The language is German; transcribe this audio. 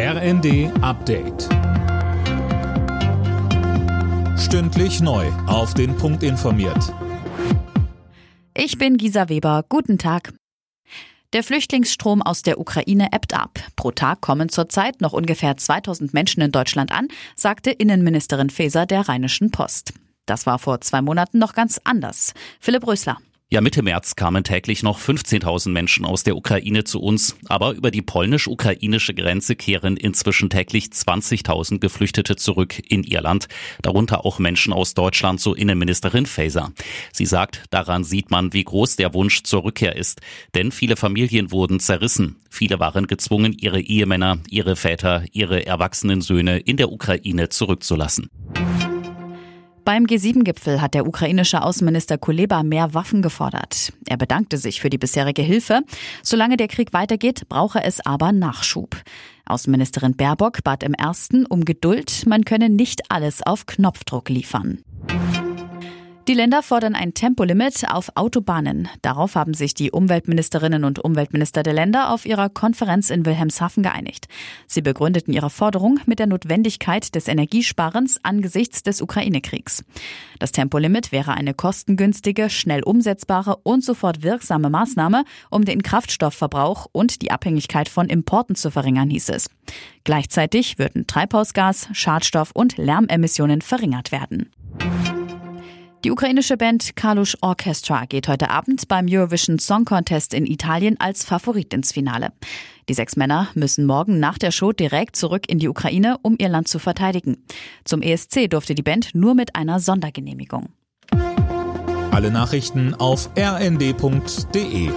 RND Update. Stündlich neu. Auf den Punkt informiert. Ich bin Gisa Weber. Guten Tag. Der Flüchtlingsstrom aus der Ukraine ebbt ab. Pro Tag kommen zurzeit noch ungefähr 2000 Menschen in Deutschland an, sagte Innenministerin Faeser der Rheinischen Post. Das war vor zwei Monaten noch ganz anders. Philipp Rösler. Ja, Mitte März kamen täglich noch 15.000 Menschen aus der Ukraine zu uns, aber über die polnisch-ukrainische Grenze kehren inzwischen täglich 20.000 Geflüchtete zurück in ihr Land, darunter auch Menschen aus Deutschland, so Innenministerin Faeser. Sie sagt, daran sieht man, wie groß der Wunsch zur Rückkehr ist, denn viele Familien wurden zerrissen. Viele waren gezwungen, ihre Ehemänner, ihre Väter, ihre erwachsenen Söhne in der Ukraine zurückzulassen. Beim G7-Gipfel hat der ukrainische Außenminister Kuleba mehr Waffen gefordert. Er bedankte sich für die bisherige Hilfe. Solange der Krieg weitergeht, brauche es aber Nachschub. Außenministerin Baerbock bat im ersten um Geduld, man könne nicht alles auf Knopfdruck liefern. Die Länder fordern ein Tempolimit auf Autobahnen. Darauf haben sich die Umweltministerinnen und Umweltminister der Länder auf ihrer Konferenz in Wilhelmshaven geeinigt. Sie begründeten ihre Forderung mit der Notwendigkeit des Energiesparens angesichts des Ukraine-Kriegs. Das Tempolimit wäre eine kostengünstige, schnell umsetzbare und sofort wirksame Maßnahme, um den Kraftstoffverbrauch und die Abhängigkeit von Importen zu verringern, hieß es. Gleichzeitig würden Treibhausgas, Schadstoff und Lärmemissionen verringert werden. Die ukrainische Band Kalush Orchestra geht heute Abend beim Eurovision Song Contest in Italien als Favorit ins Finale. Die sechs Männer müssen morgen nach der Show direkt zurück in die Ukraine, um ihr Land zu verteidigen. Zum ESC durfte die Band nur mit einer Sondergenehmigung. Alle Nachrichten auf rnd.de